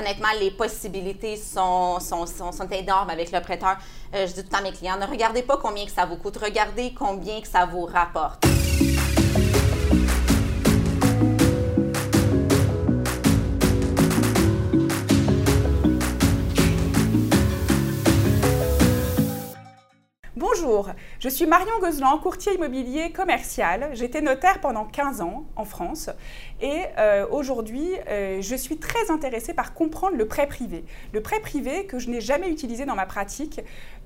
honnêtement, les possibilités sont, énormes avec le prêteur. je dis tout à mes clients, ne regardez pas combien que ça vous coûte, regardez combien que ça vous rapporte. Bonjour, je suis Marion Gozlan, courtier immobilier commercial. J'étais notaire pendant 15 ans en France et euh, aujourd'hui, euh, je suis très intéressée par comprendre le prêt privé. Le prêt privé que je n'ai jamais utilisé dans ma pratique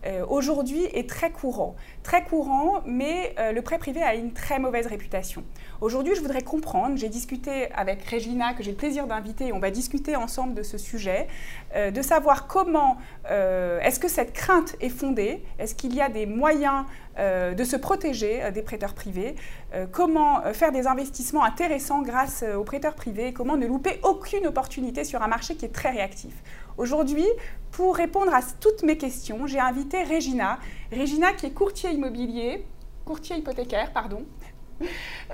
euh, aujourd'hui est très courant. Très courant, mais le prêt privé a une très mauvaise réputation. Aujourd'hui, je voudrais comprendre, j'ai discuté avec Regina, que j'ai le plaisir d'inviter, on va discuter ensemble de ce sujet, de savoir comment, est-ce que cette crainte est fondée, est-ce qu'il y a des moyens euh, de se protéger euh, des prêteurs privés, euh, comment faire des investissements intéressants grâce aux prêteurs privés, comment ne louper aucune opportunité sur un marché qui est très réactif. Aujourd'hui, pour répondre à toutes mes questions, j'ai invité Regina. Regina qui est courtier immobilier, courtier hypothécaire, pardon,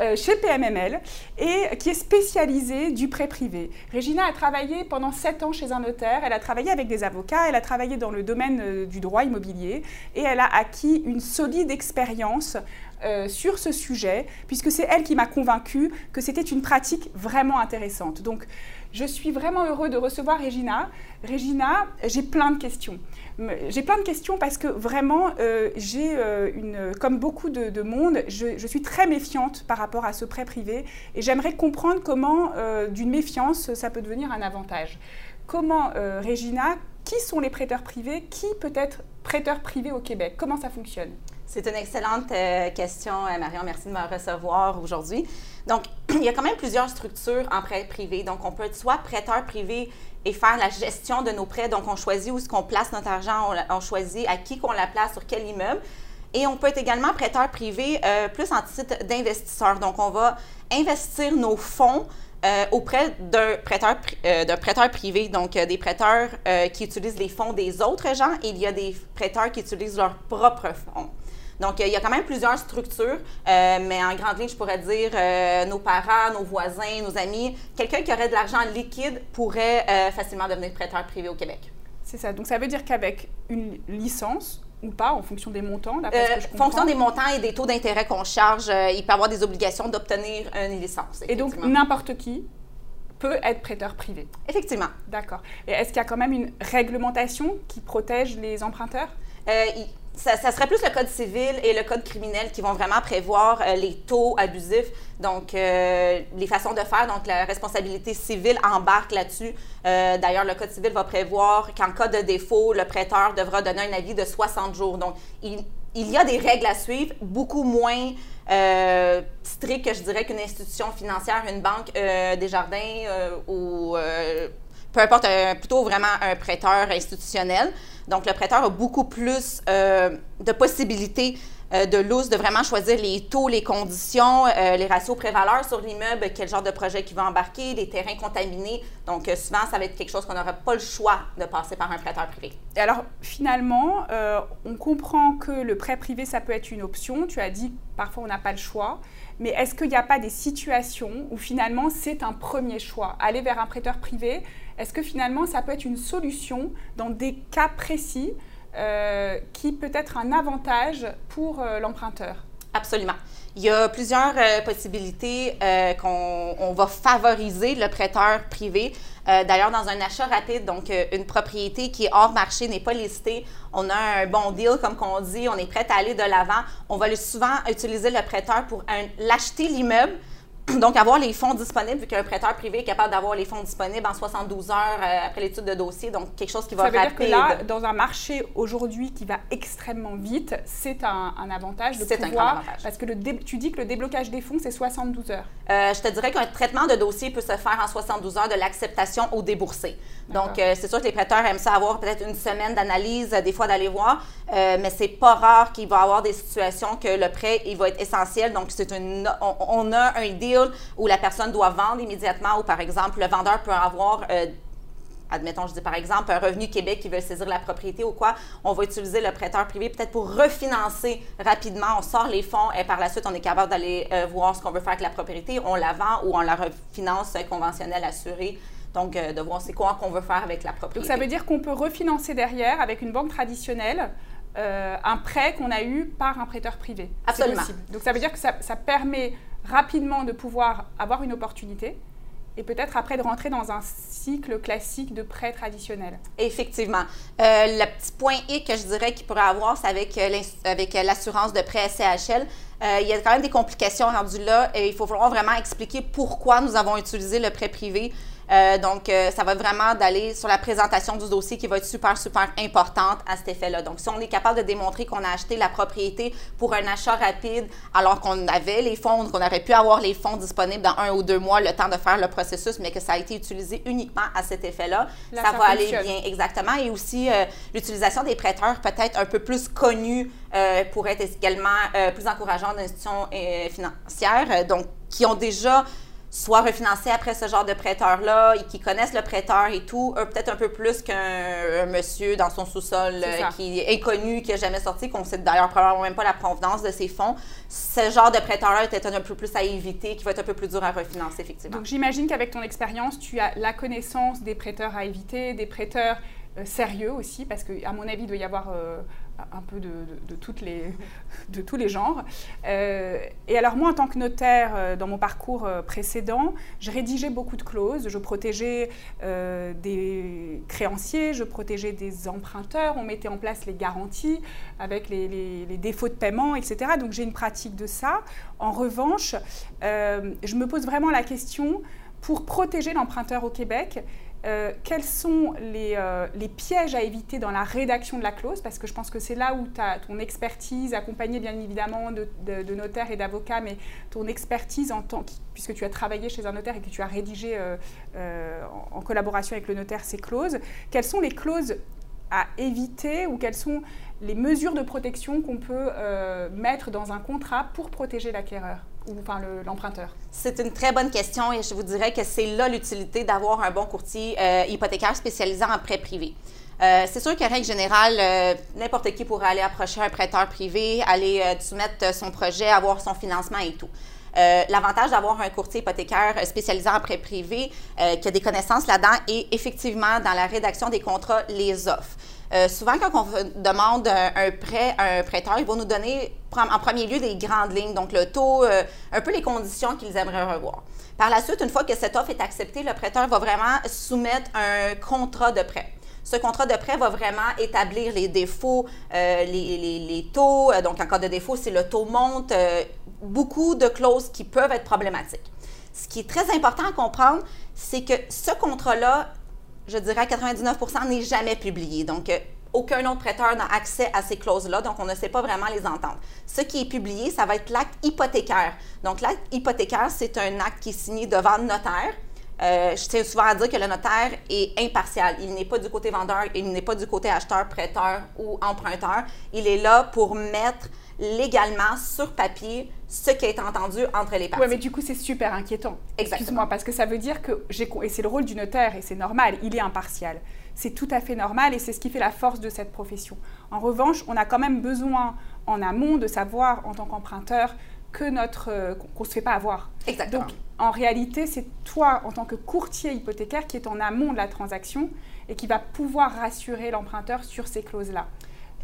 euh, chez PMML et qui est spécialisée du prêt privé. Régina a travaillé pendant sept ans chez un notaire, elle a travaillé avec des avocats, elle a travaillé dans le domaine euh, du droit immobilier et elle a acquis une solide expérience euh, sur ce sujet, puisque c'est elle qui m'a convaincue que c'était une pratique vraiment intéressante. Donc, je suis vraiment heureux de recevoir Régina. Régina, j'ai plein de questions. J'ai plein de questions parce que vraiment, euh, j'ai euh, une, comme beaucoup de, monde, je, suis très méfiante par rapport à ce prêt privé et j'aimerais comprendre comment, d'une méfiance, ça peut devenir un avantage. Comment, Régina, qui sont les prêteurs privés Qui peut être prêteur privé au Québec? Comment ça fonctionne? C'est une excellente euh, question, euh, Marion. Merci de me recevoir aujourd'hui. Donc, il y a quand même plusieurs structures en prêt privé. Donc, on peut être soit prêteur privé et faire la gestion de nos prêts. Donc, on choisit où est-ce qu'on place notre argent, on, choisit à qui qu'on la place, sur quel immeuble. Et on peut être également prêteur privé euh, plus en titre d'investisseur. Donc, on va investir nos fonds auprès d'un prêteur, prêteur privé, donc des prêteurs qui utilisent les fonds des autres gens et il y a des prêteurs qui utilisent leurs propres fonds. Donc, il y a quand même plusieurs structures, euh, mais en grande ligne, je pourrais dire euh, nos parents, nos voisins, nos amis, quelqu'un qui aurait de l'argent liquide pourrait euh, facilement devenir prêteur privé au Québec. C'est ça. Donc, ça veut dire qu'avec une licence, ou pas, en fonction des montants, comprends. fonction des montants et des taux d'intérêt qu'on charge, il peut avoir des obligations d'obtenir une licence. Et donc, n'importe qui peut être prêteur privé. Effectivement. D'accord. Et est-ce qu'il y a quand même une réglementation qui protège les emprunteurs? Ça, serait plus le code civil et le code criminel qui vont vraiment prévoir euh, les taux abusifs, donc euh, les façons de faire. Donc, la responsabilité civile embarque là-dessus. Euh, d'ailleurs, le code civil va prévoir qu'en cas de défaut, le prêteur devra donner un avis de 60 jours. Donc, il, y a des règles à suivre, beaucoup moins strictes que je dirais qu'une institution financière, une banque, des jardins ou peu importe, plutôt vraiment un prêteur institutionnel. Donc, le prêteur a beaucoup plus euh, de possibilités euh, de loose, de vraiment choisir les taux, les conditions, euh, les ratios prévaleurs sur l'immeuble, quel genre de projet qui va embarquer, les terrains contaminés. Donc, souvent, ça va être quelque chose qu'on n'aura pas le choix de passer par un prêteur privé. Et alors, finalement, on comprend que le prêt privé, ça peut être une option. Tu as dit parfois on n'a pas le choix. Mais est-ce qu'il n'y a pas des situations où finalement c'est un premier choix? Aller vers un prêteur privé, est-ce que finalement ça peut être une solution dans des cas précis euh, qui peut être un avantage pour euh, l'emprunteur Absolument. Il y a plusieurs euh, possibilités qu'on va favoriser le prêteur privé. D'ailleurs, dans un achat rapide, donc une propriété qui est hors marché, n'est pas listée, on a un bon deal, comme qu'on dit, on est prêt à aller de l'avant, on va souvent utiliser le prêteur pour l'acheter l'immeuble, donc, avoir les fonds disponibles, vu qu'un prêteur privé est capable d'avoir les fonds disponibles en 72 heures euh, après l'étude de dossier, donc quelque chose qui va Ça veut dire que là, dans un marché aujourd'hui qui va extrêmement vite, c'est un, avantage de pouvoir... C'est un avantage. Parce que le tu dis que le déblocage des fonds, c'est 72 heures. Euh, je te dirais qu'un traitement de dossier peut se faire en 72 heures de l'acceptation au déboursé. Donc, euh, c'est sûr que les prêteurs aiment ça avoir peut-être une semaine d'analyse, des fois d'aller voir, mais c'est pas rare qu'il va y avoir des situations que le prêt, il va être essentiel. Donc, c'est une, on, on a un deal où la personne doit vendre immédiatement ou par exemple le vendeur peut avoir euh, admettons, je dis par exemple, un revenu Québec qui veut saisir la propriété ou quoi, on va utiliser le prêteur privé peut-être pour refinancer rapidement. On sort les fonds et par la suite, on est capable d'aller euh, voir ce qu'on veut faire avec la propriété. On la vend ou on la refinance conventionnelle assurée. Donc, de voir c'est quoi qu'on veut faire avec la propriété. Donc, ça veut dire qu'on peut refinancer derrière avec une banque traditionnelle un prêt qu'on a eu par un prêteur privé. Absolument. Donc, ça veut dire que ça, ça permet rapidement de pouvoir avoir une opportunité et peut-être après de rentrer dans un cycle classique de prêt traditionnel. Effectivement. Euh, le petit point I que je dirais qu'il pourrait avoir, c'est avec, euh, euh, l'assurance de prêt SCHL. il y a quand même des complications rendues là et il faut vraiment expliquer pourquoi nous avons utilisé le prêt privé euh, donc, euh, ça va vraiment d'aller sur la présentation du dossier qui va être super, super importante à cet effet-là. Donc, si on est capable de démontrer qu'on a acheté la propriété pour un achat rapide, alors qu'on avait les fonds, qu'on aurait pu avoir les fonds disponibles dans un ou deux mois, le temps de faire le processus, mais que ça a été utilisé uniquement à cet effet-là, ça, va aller bien, exactement. Et aussi, euh, l'utilisation des prêteurs peut-être un peu plus connus pour être également plus encourageant d'institutions financières, donc qui ont déjà soit refinancé après ce genre de prêteur-là et qui connaissent le prêteur et tout, peut-être un peu plus qu'un monsieur dans son sous-sol euh, qui est inconnu, qui n'a jamais sorti, qu'on sait d'ailleurs probablement même pas la provenance de ses fonds. Ce genre de prêteur-là est peut-être un peu plus à éviter, qui va être un peu plus dur à refinancer, effectivement. Donc j'imagine qu'avec ton expérience, tu as la connaissance des prêteurs à éviter, des prêteurs euh, sérieux aussi, parce qu'à mon avis, il doit y avoir euh, un peu de, toutes les, de, tous les genres. Euh, et alors moi, en tant que notaire, dans mon parcours précédent, je rédigeais beaucoup de clauses, je protégeais des créanciers, je protégeais des emprunteurs, on mettait en place les garanties avec les défauts de paiement, etc. Donc j'ai une pratique de ça. En revanche, je me pose vraiment la question, pour protéger l'emprunteur au Québec, euh, quels sont euh, les, pièges à éviter dans la rédaction de la clause? Parce que je pense que c'est là où as ton expertise, accompagnée bien évidemment de, notaires et d'avocats, mais ton expertise en tant puisque tu as travaillé chez un notaire et que tu as rédigé euh, en, collaboration avec le notaire ces clauses, quelles sont les clauses à éviter ou quelles sont les mesures de protection qu'on peut mettre dans un contrat pour protéger l'acquéreur? Ou enfin l'emprunteur? c'est une très bonne question et je vous dirais que c'est là l'utilité d'avoir un bon courtier euh, hypothécaire spécialisé en prêt privé. Euh, c'est sûr qu'en règle générale, euh, n'importe qui pourrait aller approcher un prêteur privé, aller soumettre son projet, avoir son financement et tout. L'avantage d'avoir un courtier hypothécaire spécialisé en prêt privé qui a des connaissances là-dedans et effectivement dans la rédaction des contrats les offre. Euh, souvent, quand on demande un, prêt à un prêteur, ils vont nous donner en premier lieu des grandes lignes, donc le taux, euh, un peu les conditions qu'ils aimeraient revoir. Par la suite, une fois que cette offre est acceptée, le prêteur va vraiment soumettre un contrat de prêt. Ce contrat de prêt va vraiment établir les défauts, euh, les, les, taux. donc, en cas de défaut, si le taux monte, beaucoup de clauses qui peuvent être problématiques. Ce qui est très important à comprendre, c'est que ce contrat-là je dirais à 99% n'est jamais publié. Donc, euh, aucun autre prêteur n'a accès à ces clauses-là, donc on ne sait pas vraiment les entendre. Ce qui est publié, ça va être l'acte hypothécaire. Donc, l'acte hypothécaire, c'est un acte qui est signé devant le notaire. Euh, je tiens souvent à dire que le notaire est impartial. Il n'est pas du côté vendeur, il n'est pas du côté acheteur, prêteur ou emprunteur. Il est là pour mettre légalement sur papier ce qui est entendu entre les parties. Oui, mais du coup, c'est super inquiétant. Excuse-moi, parce que ça veut dire que j'ai. Et c'est le rôle du notaire, et c'est normal, il est impartial. C'est tout à fait normal, et c'est ce qui fait la force de cette profession. En revanche, on a quand même besoin, en amont, de savoir, en tant qu'emprunteur, que notre euh, qu'on ne se fait pas avoir. Exactement. Donc, en réalité, c'est toi, en tant que courtier hypothécaire, qui est en amont de la transaction et qui va pouvoir rassurer l'emprunteur sur ces clauses-là.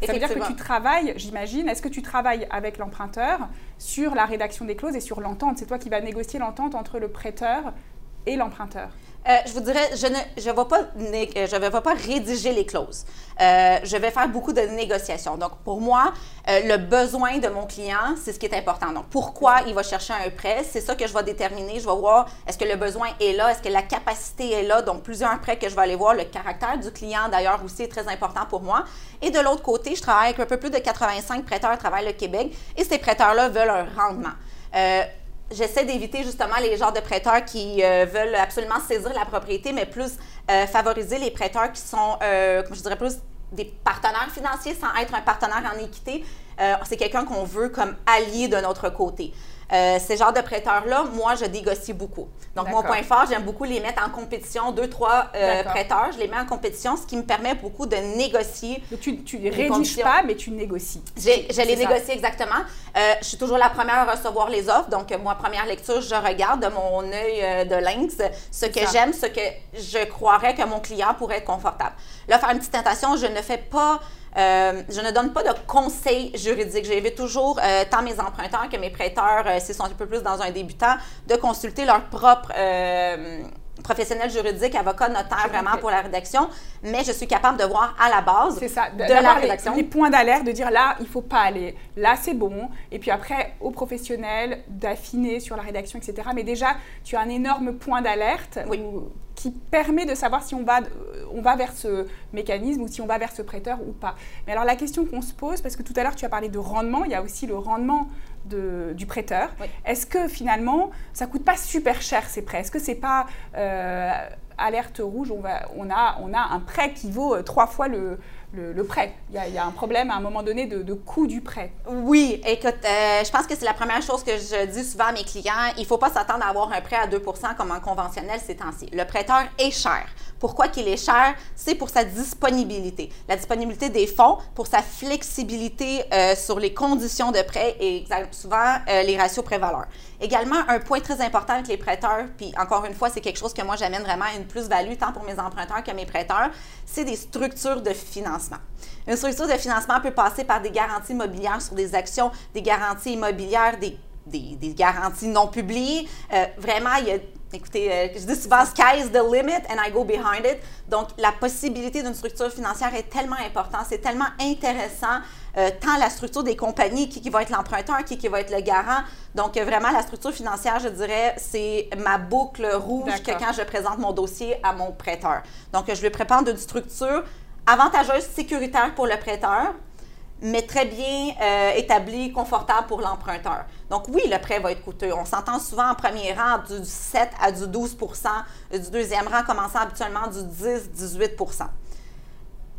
Ça veut dire que tu travailles, j'imagine, est-ce que tu travailles avec l'emprunteur sur la rédaction des clauses et sur l'entente? C'est toi qui vas négocier l'entente entre le prêteur et l'emprunteur euh, je vous dirais, je ne je vais, pas, je vais pas rédiger les clauses. Euh, je vais faire beaucoup de négociations. Donc, pour moi, euh, le besoin de mon client, c'est ce qui est important. Donc, pourquoi il va chercher un prêt, c'est ça que je vais déterminer. Je vais voir est-ce que le besoin est là, est-ce que la capacité est là? Donc, plusieurs prêts que je vais aller voir. Le caractère du client, d'ailleurs, aussi est très important pour moi. Et de l'autre côté, je travaille avec un peu plus de 85 prêteurs à travers le Québec et ces prêteurs-là veulent un rendement j'essaie d'éviter justement les genres de prêteurs qui euh, veulent absolument saisir la propriété, mais plus euh, favoriser les prêteurs qui sont, euh, je dirais plus, des partenaires financiers sans être un partenaire en équité. c'est quelqu'un qu'on veut comme allié de notre côté. Euh, ces genres de prêteurs-là, moi, je négocie beaucoup. Donc, mon point fort, j'aime beaucoup les mettre en compétition. Deux, trois euh, prêteurs, je les mets en compétition, ce qui me permet beaucoup de négocier. Donc, tu ne rédiges pas, mais tu négocies. Je les négocie exactement. Euh, je suis toujours la première à recevoir les offres. Donc, moi, première lecture, je regarde de mon œil de lynx ce que j'aime, ce que je croirais que mon client pourrait être confortable. Là, faire une petite tentation, je ne fais pas euh, je ne donne pas de conseils juridiques. J'invite toujours euh, tant mes emprunteurs que mes prêteurs, euh, s'ils sont un peu plus dans un débutant, de consulter leur propre professionnel juridique, avocat, notaire, vraiment pour la rédaction, mais je suis capable de voir à la base ça, de, la rédaction. Les, points d'alerte, de dire là, il ne faut pas aller, là, c'est bon, et puis après, aux professionnels, d'affiner sur la rédaction, etc. Mais déjà, tu as un énorme point d'alerte oui qui permet de savoir si on va, on va vers ce mécanisme ou si on va vers ce prêteur ou pas. Mais alors la question qu'on se pose, parce que tout à l'heure tu as parlé de rendement, il y a aussi le rendement de, du prêteur. Est-ce que finalement ça coûte pas super cher ces prêts? Est-ce que c'est pas euh, alerte rouge on, va, on, a, on a un prêt qui vaut euh, trois fois le, le, prêt. Il y, a, un problème à un moment donné de, coût du prêt. Oui, écoute, euh, je pense que c'est la première chose que je dis souvent à mes clients. Il ne faut pas s'attendre à avoir un prêt à 2% comme un conventionnel ces temps-ci. Le prêteur est cher. Pourquoi qu'il est cher? C'est pour sa disponibilité. La disponibilité des fonds, pour sa flexibilité euh, sur les conditions de prêt et souvent euh, les ratios prévaleurs. Également, un point très important avec les prêteurs, puis encore une fois, c'est quelque chose que moi j'amène vraiment à une plus-value tant pour mes emprunteurs que mes prêteurs, c'est des structures de financement. Une structure de financement peut passer par des garanties immobilières sur des actions, des garanties immobilières, des des, garanties non publiées. Euh, vraiment, il y a Écoutez, euh, je dis souvent sky's the limit and I go behind it. Donc, la possibilité d'une structure financière est tellement importante, c'est tellement intéressant, euh, tant la structure des compagnies, qui, qui va être l'emprunteur, qui, qui va être le garant. Donc, euh, vraiment, la structure financière, je dirais, c'est ma boucle rouge que quand je présente mon dossier à mon prêteur. Donc, je vais préparer d'une structure avantageuse, sécuritaire pour le prêteur, mais très bien euh, établi, confortable pour l'emprunteur. Donc oui, le prêt va être coûteux. On s'entend souvent en premier rang du 7 à du 12 du deuxième rang commençant habituellement du 10-18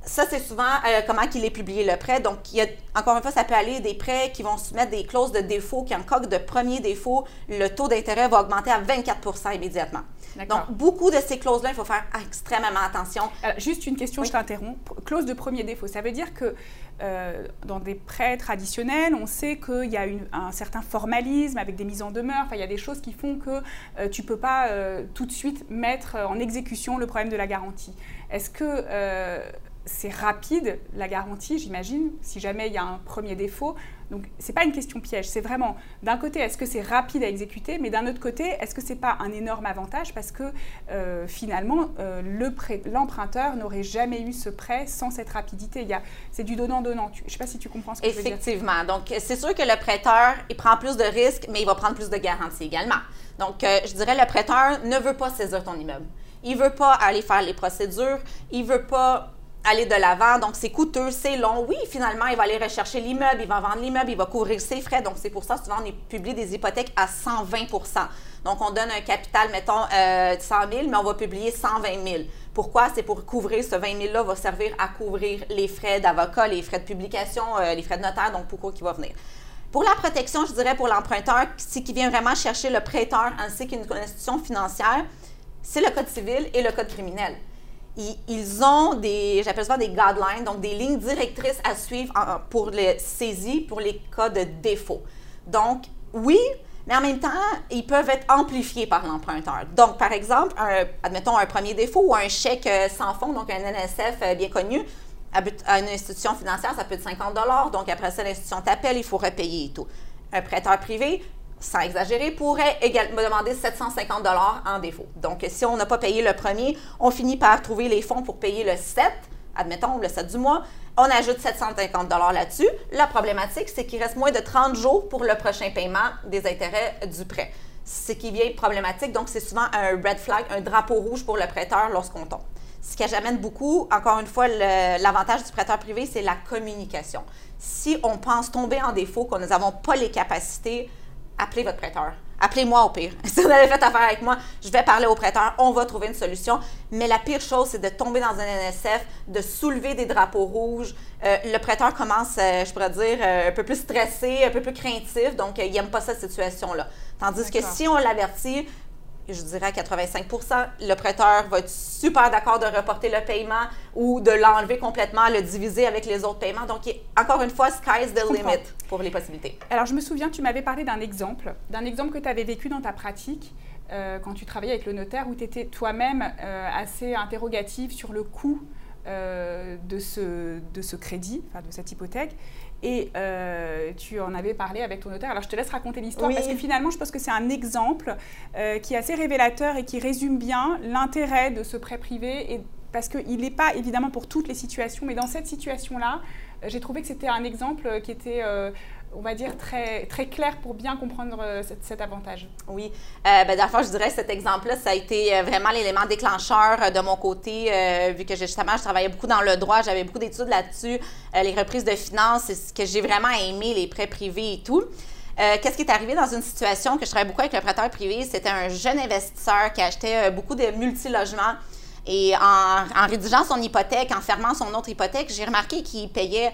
ça, c'est souvent euh, comment qu'il est publié le prêt. Donc, il y a, encore une fois, ça peut aller des prêts qui vont soumettre des clauses de défaut, qui en cas de premier défaut, le taux d'intérêt va augmenter à 24% immédiatement. Donc, beaucoup de ces clauses-là, il faut faire extrêmement attention. juste une question, je t'interromps. Clause de premier défaut, ça veut dire que euh, dans des prêts traditionnels, on sait qu'il y a un certain formalisme avec des mises en demeure. Enfin, il y a des choses qui font que euh, tu ne peux pas tout de suite mettre en exécution le problème de la garantie. Est-ce que c'est rapide, la garantie, j'imagine, si jamais il y a un premier défaut. Donc, ce n'est pas une question piège. C'est vraiment, d'un côté, est-ce que c'est rapide à exécuter, mais d'un autre côté, est-ce que ce n'est pas un énorme avantage parce que euh, finalement, euh, l'emprunteur n'aurait jamais eu ce prêt sans cette rapidité. C'est du donnant-donnant. Je ne sais pas si tu comprends ce que je veux dire. Effectivement. Donc, c'est sûr que le prêteur, il prend plus de risques, mais il va prendre plus de garanties également. Donc, euh, je dirais, le prêteur ne veut pas saisir ton immeuble. Il ne veut pas aller faire les procédures. Il ne veut pas aller de l'avant. Donc, c'est coûteux, c'est long. Oui, finalement, il va aller rechercher l'immeuble, il va vendre l'immeuble, il va couvrir ses frais. Donc, c'est pour ça, souvent, on publie des hypothèques à 120% Donc, on donne un capital, mettons, euh, 100 000, mais on va publier 120 000. Pourquoi? C'est pour couvrir ce 20 000-là va servir à couvrir les frais d'avocat, les frais de publication, euh, les frais de notaire, donc pourquoi qui va venir. Pour la protection, je dirais pour l'emprunteur, c'est qui vient vraiment chercher le prêteur ainsi qu'une institution financière, c'est le code civil et le code criminel ils, ont des, j'appelle ça des guidelines, donc des lignes directrices à suivre pour les saisies, pour les cas de défaut. Donc, oui, mais en même temps, ils peuvent être amplifiés par l'emprunteur. Donc, par exemple, admettons un premier défaut ou un chèque euh, sans fonds, donc un NSF euh, bien connu, à une institution financière, ça peut être 50 Donc, après ça, l'institution t'appelle, il faut repayer et tout. Un prêteur privé, sans exagérer, pourrait me demander 750 dollars en défaut. Donc, si on n'a pas payé le premier, on finit par trouver les fonds pour payer le 7, admettons le 7 du mois, on ajoute 750 dollars là-dessus. La problématique, c'est qu'il reste moins de 30 jours pour le prochain paiement des intérêts du prêt. Ce qui vient problématique, donc c'est souvent un red flag, un drapeau rouge pour le prêteur lorsqu'on tombe. Ce qui j'amène beaucoup, encore une fois, l'avantage du prêteur privé, c'est la communication. Si on pense tomber en défaut, que nous n'avons pas les capacités appelez votre prêteur. Appelez-moi au pire. Si vous avez fait affaire avec moi, je vais parler au prêteur, on va trouver une solution. Mais la pire chose, c'est de tomber dans un NSF, de soulever des drapeaux rouges. Euh, le prêteur commence, euh, je pourrais dire, euh, un peu plus stressé, un peu plus craintif, donc il n'aime pas cette situation-là. Tandis que si on l'avertit, je dirais à 85 le prêteur va être super d'accord de reporter le paiement ou de l'enlever complètement, le diviser avec les autres paiements. Donc, encore une fois, sky's the limit pour les possibilités. Alors, je me souviens, tu m'avais parlé d'un exemple, d'un exemple que tu avais vécu dans ta pratique. Euh, quand tu travaillais avec le notaire, où tu étais toi-même euh, assez interrogative sur le coût euh, de, ce, de ce crédit, enfin de cette hypothèque. Et euh, tu en avais parlé avec ton notaire. Alors je te laisse raconter l'histoire parce que finalement je pense que c'est un exemple euh, qui est assez révélateur et qui résume bien l'intérêt de ce prêt privé. Et, parce qu'il n'est pas évidemment pour toutes les situations, mais dans cette situation-là, j'ai trouvé que c'était un exemple qui était on va dire, très, très clair pour bien comprendre euh, cet, avantage. Oui. Euh, ben, D'abord, je dirais cet exemple-là, ça a été euh, vraiment l'élément déclencheur euh, de mon côté, vu que justement, je travaillais beaucoup dans le droit, j'avais beaucoup d'études là-dessus, les reprises de finances, c'est ce que j'ai vraiment aimé, les prêts privés et tout. Qu'est-ce qui est arrivé dans une situation que je travaille beaucoup avec le prêteur privé? C'était un jeune investisseur qui achetait beaucoup de multilogements. Et en, en rédigeant son hypothèque, en fermant son autre hypothèque, j'ai remarqué qu'il payait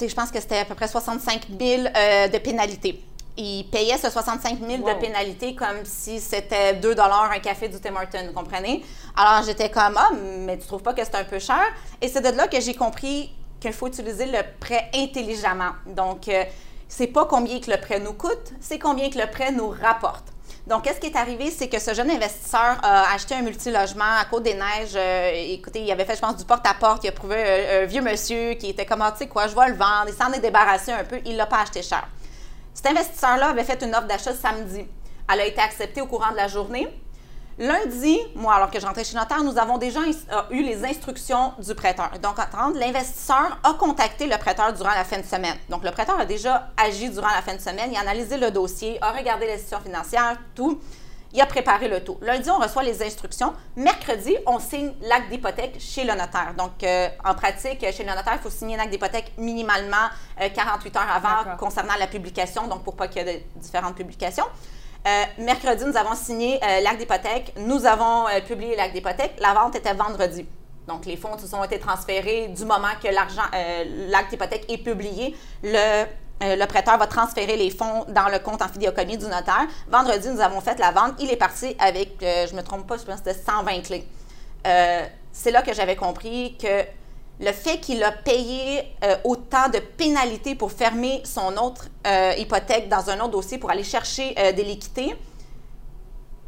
je pense que c'était à peu près 65 000 euh, de pénalité. Il payait ce 65 000 de pénalité comme si c'était 2 un café du Tim Hortons, vous comprenez? Alors j'étais comme, ah, mais tu trouves pas que c'est un peu cher? Et c'est de là que j'ai compris qu'il faut utiliser le prêt intelligemment. Donc, euh, c'est pas combien que le prêt nous coûte, c'est combien que le prêt nous rapporte. Donc, qu'est-ce qui est arrivé? C'est que ce jeune investisseur a acheté un multilogement à Côte-des-Neiges. Euh, écoutez, il avait fait, je pense, du porte-à-porte. Il a prouvé un, vieux monsieur qui était comme, ah, tu sais quoi, je vais le vendre. Il s'en est débarrassé un peu. Il l'a pas acheté cher. Cet investisseur-là avait fait une offre d'achat samedi. Elle a été acceptée au courant de la journée. Lundi, moi, alors que j'entrais chez notaire, nous avons déjà euh, eu les instructions du prêteur. Donc, l'investisseur a contacté le prêteur durant la fin de semaine. Donc, le prêteur a déjà agi durant la fin de semaine. Il a analysé le dossier, a regardé les situations financières, tout. Il a préparé le tout. Lundi, on reçoit les instructions. Mercredi, on signe l'acte d'hypothèque chez le notaire. Donc, euh, en pratique, chez le notaire, il faut signer un acte d'hypothèque minimalement 48 euh, heures avant concernant la publication, donc pour pas qu'il y ait de différentes publications. Euh, mercredi, nous avons signé euh, l'acte d'hypothèque. Nous avons euh, publié l'acte d'hypothèque. La vente était vendredi. Donc, les fonds ont été transférés du moment que l'acte d'hypothèque est publié. Le, prêteur va transférer les fonds dans le compte en fidéocommis du notaire. Vendredi, nous avons fait la vente. Il est parti avec, je ne me trompe pas, je pense que c'était 120 clés. c'est là que j'avais compris que le fait qu'il a payé euh, autant de pénalités pour fermer son autre euh, hypothèque dans un autre dossier pour aller chercher euh, des liquidités,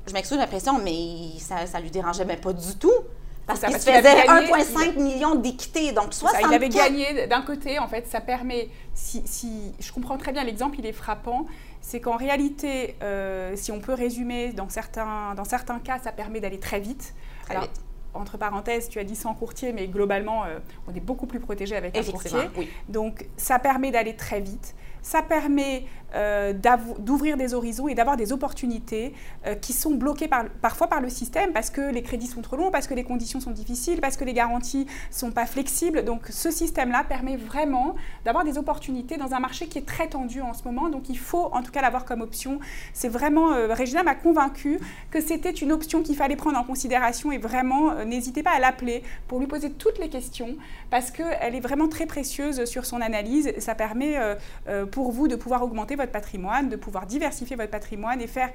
je m'excuse l'impression, mais ça ne lui dérangeait même pas du tout. Parce qu'il faisait 1,5 million d'équité, donc 60 Il avait gagné d'un côté, en fait, ça permet, si, si je comprends très bien l'exemple, il est frappant, c'est qu'en réalité, si on peut résumer, dans certains, dans certains cas, ça permet d'aller très vite. Très vite entre parenthèses, tu as dit sans courtier, mais globalement, euh, on est beaucoup plus protégé avec un courtier. Donc, ça permet d'aller très vite. Ça permet euh, d'ouvrir des horizons et d'avoir des opportunités euh, qui sont bloquées parfois par le système parce que les crédits sont trop longs, parce que les conditions sont difficiles, parce que les garanties ne sont pas flexibles. Donc ce système-là permet vraiment d'avoir des opportunités dans un marché qui est très tendu en ce moment. Donc il faut en tout cas l'avoir comme option. C'est vraiment, euh, Régina m'a convaincue que c'était une option qu'il fallait prendre en considération et vraiment n'hésitez pas à l'appeler pour lui poser toutes les questions parce qu'elle est vraiment très précieuse sur son analyse. Ça permet pour vous de pouvoir augmenter votre patrimoine, de pouvoir diversifier votre patrimoine et faire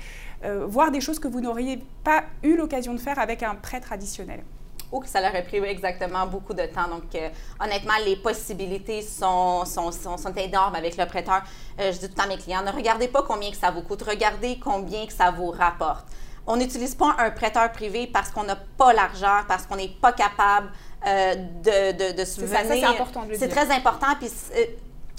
euh, voir des choses que vous n'auriez pas eu l'occasion de faire avec un prêt traditionnel ou que ça leur aurait pris exactement beaucoup de temps. Donc, euh, honnêtement, les possibilités sont, sont, sont, énormes avec le prêteur. Euh, je dis tout le temps à mes clients, ne regardez pas combien que ça vous coûte, regardez combien que ça vous rapporte. On n'utilise pas un prêteur privé parce qu'on n'a pas l'argent, parce qu'on n'est pas capable de, de, de subvenir. C'est important C'est très important. Puis,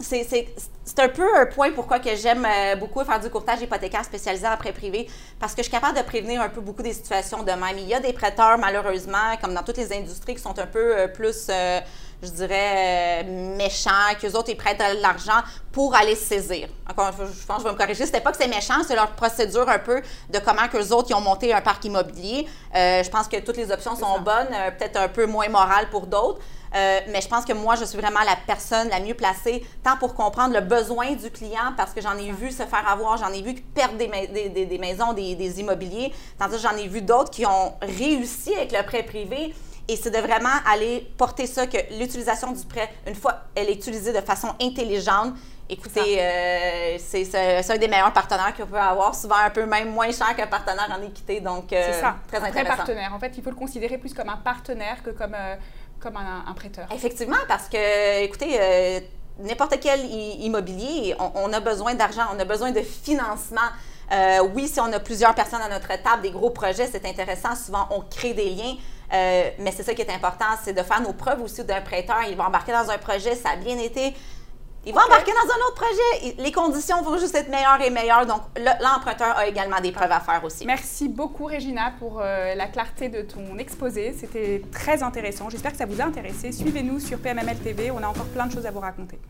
c'est un peu un point pourquoi que j'aime euh, beaucoup faire du courtage hypothécaire spécialisé en prêt privé, parce que je suis capable de prévenir un peu beaucoup des situations de même. Il y a des prêteurs, malheureusement, comme dans toutes les industries, qui sont un peu euh, plus, euh, je dirais, méchants, qu'eux autres, ils prêtent de l'argent pour aller saisir. Encore une fois, je pense que je vais me corriger, c'était pas que c'est méchant, c'est leur procédure un peu de comment qu'eux autres, ils ont monté un parc immobilier. je pense que toutes les options sont bonnes, peut-être un peu moins morales pour d'autres. Euh, mais je pense que moi, je suis vraiment la personne la mieux placée, tant pour comprendre le besoin du client, parce que j'en ai vu se faire avoir, j'en ai vu perdre des, des, des, maisons, des, des immobiliers, tandis que j'en ai vu d'autres qui ont réussi avec le prêt privé. Et c'est de vraiment aller porter ça, que l'utilisation du prêt, une fois elle est utilisée de façon intelligente, Écoutez, euh, c'est un des meilleurs partenaires qu'on peut avoir, souvent un peu même moins cher qu'un partenaire en équité. Donc, euh, c'est ça, très un intéressant. partenaire. En fait, il faut le considérer plus comme un partenaire que comme, euh, comme un, prêteur. Effectivement, parce que, écoutez, n'importe quel immobilier, on, a besoin d'argent, on a besoin de financement. oui, si on a plusieurs personnes à notre table, des gros projets, c'est intéressant. Souvent, on crée des liens. mais c'est ça qui est important, c'est de faire nos preuves aussi d'un prêteur. Il va embarquer dans un projet, ça a bien été. Il va embarquer dans un autre projet. Les conditions vont juste être meilleures et meilleures. Donc, l'emprunteur a également des preuves à faire aussi. Merci beaucoup, Régina, pour euh, la clarté de ton exposé. C'était très intéressant. J'espère que ça vous a intéressé. Suivez-nous sur PMML TV. On a encore plein de choses à vous raconter.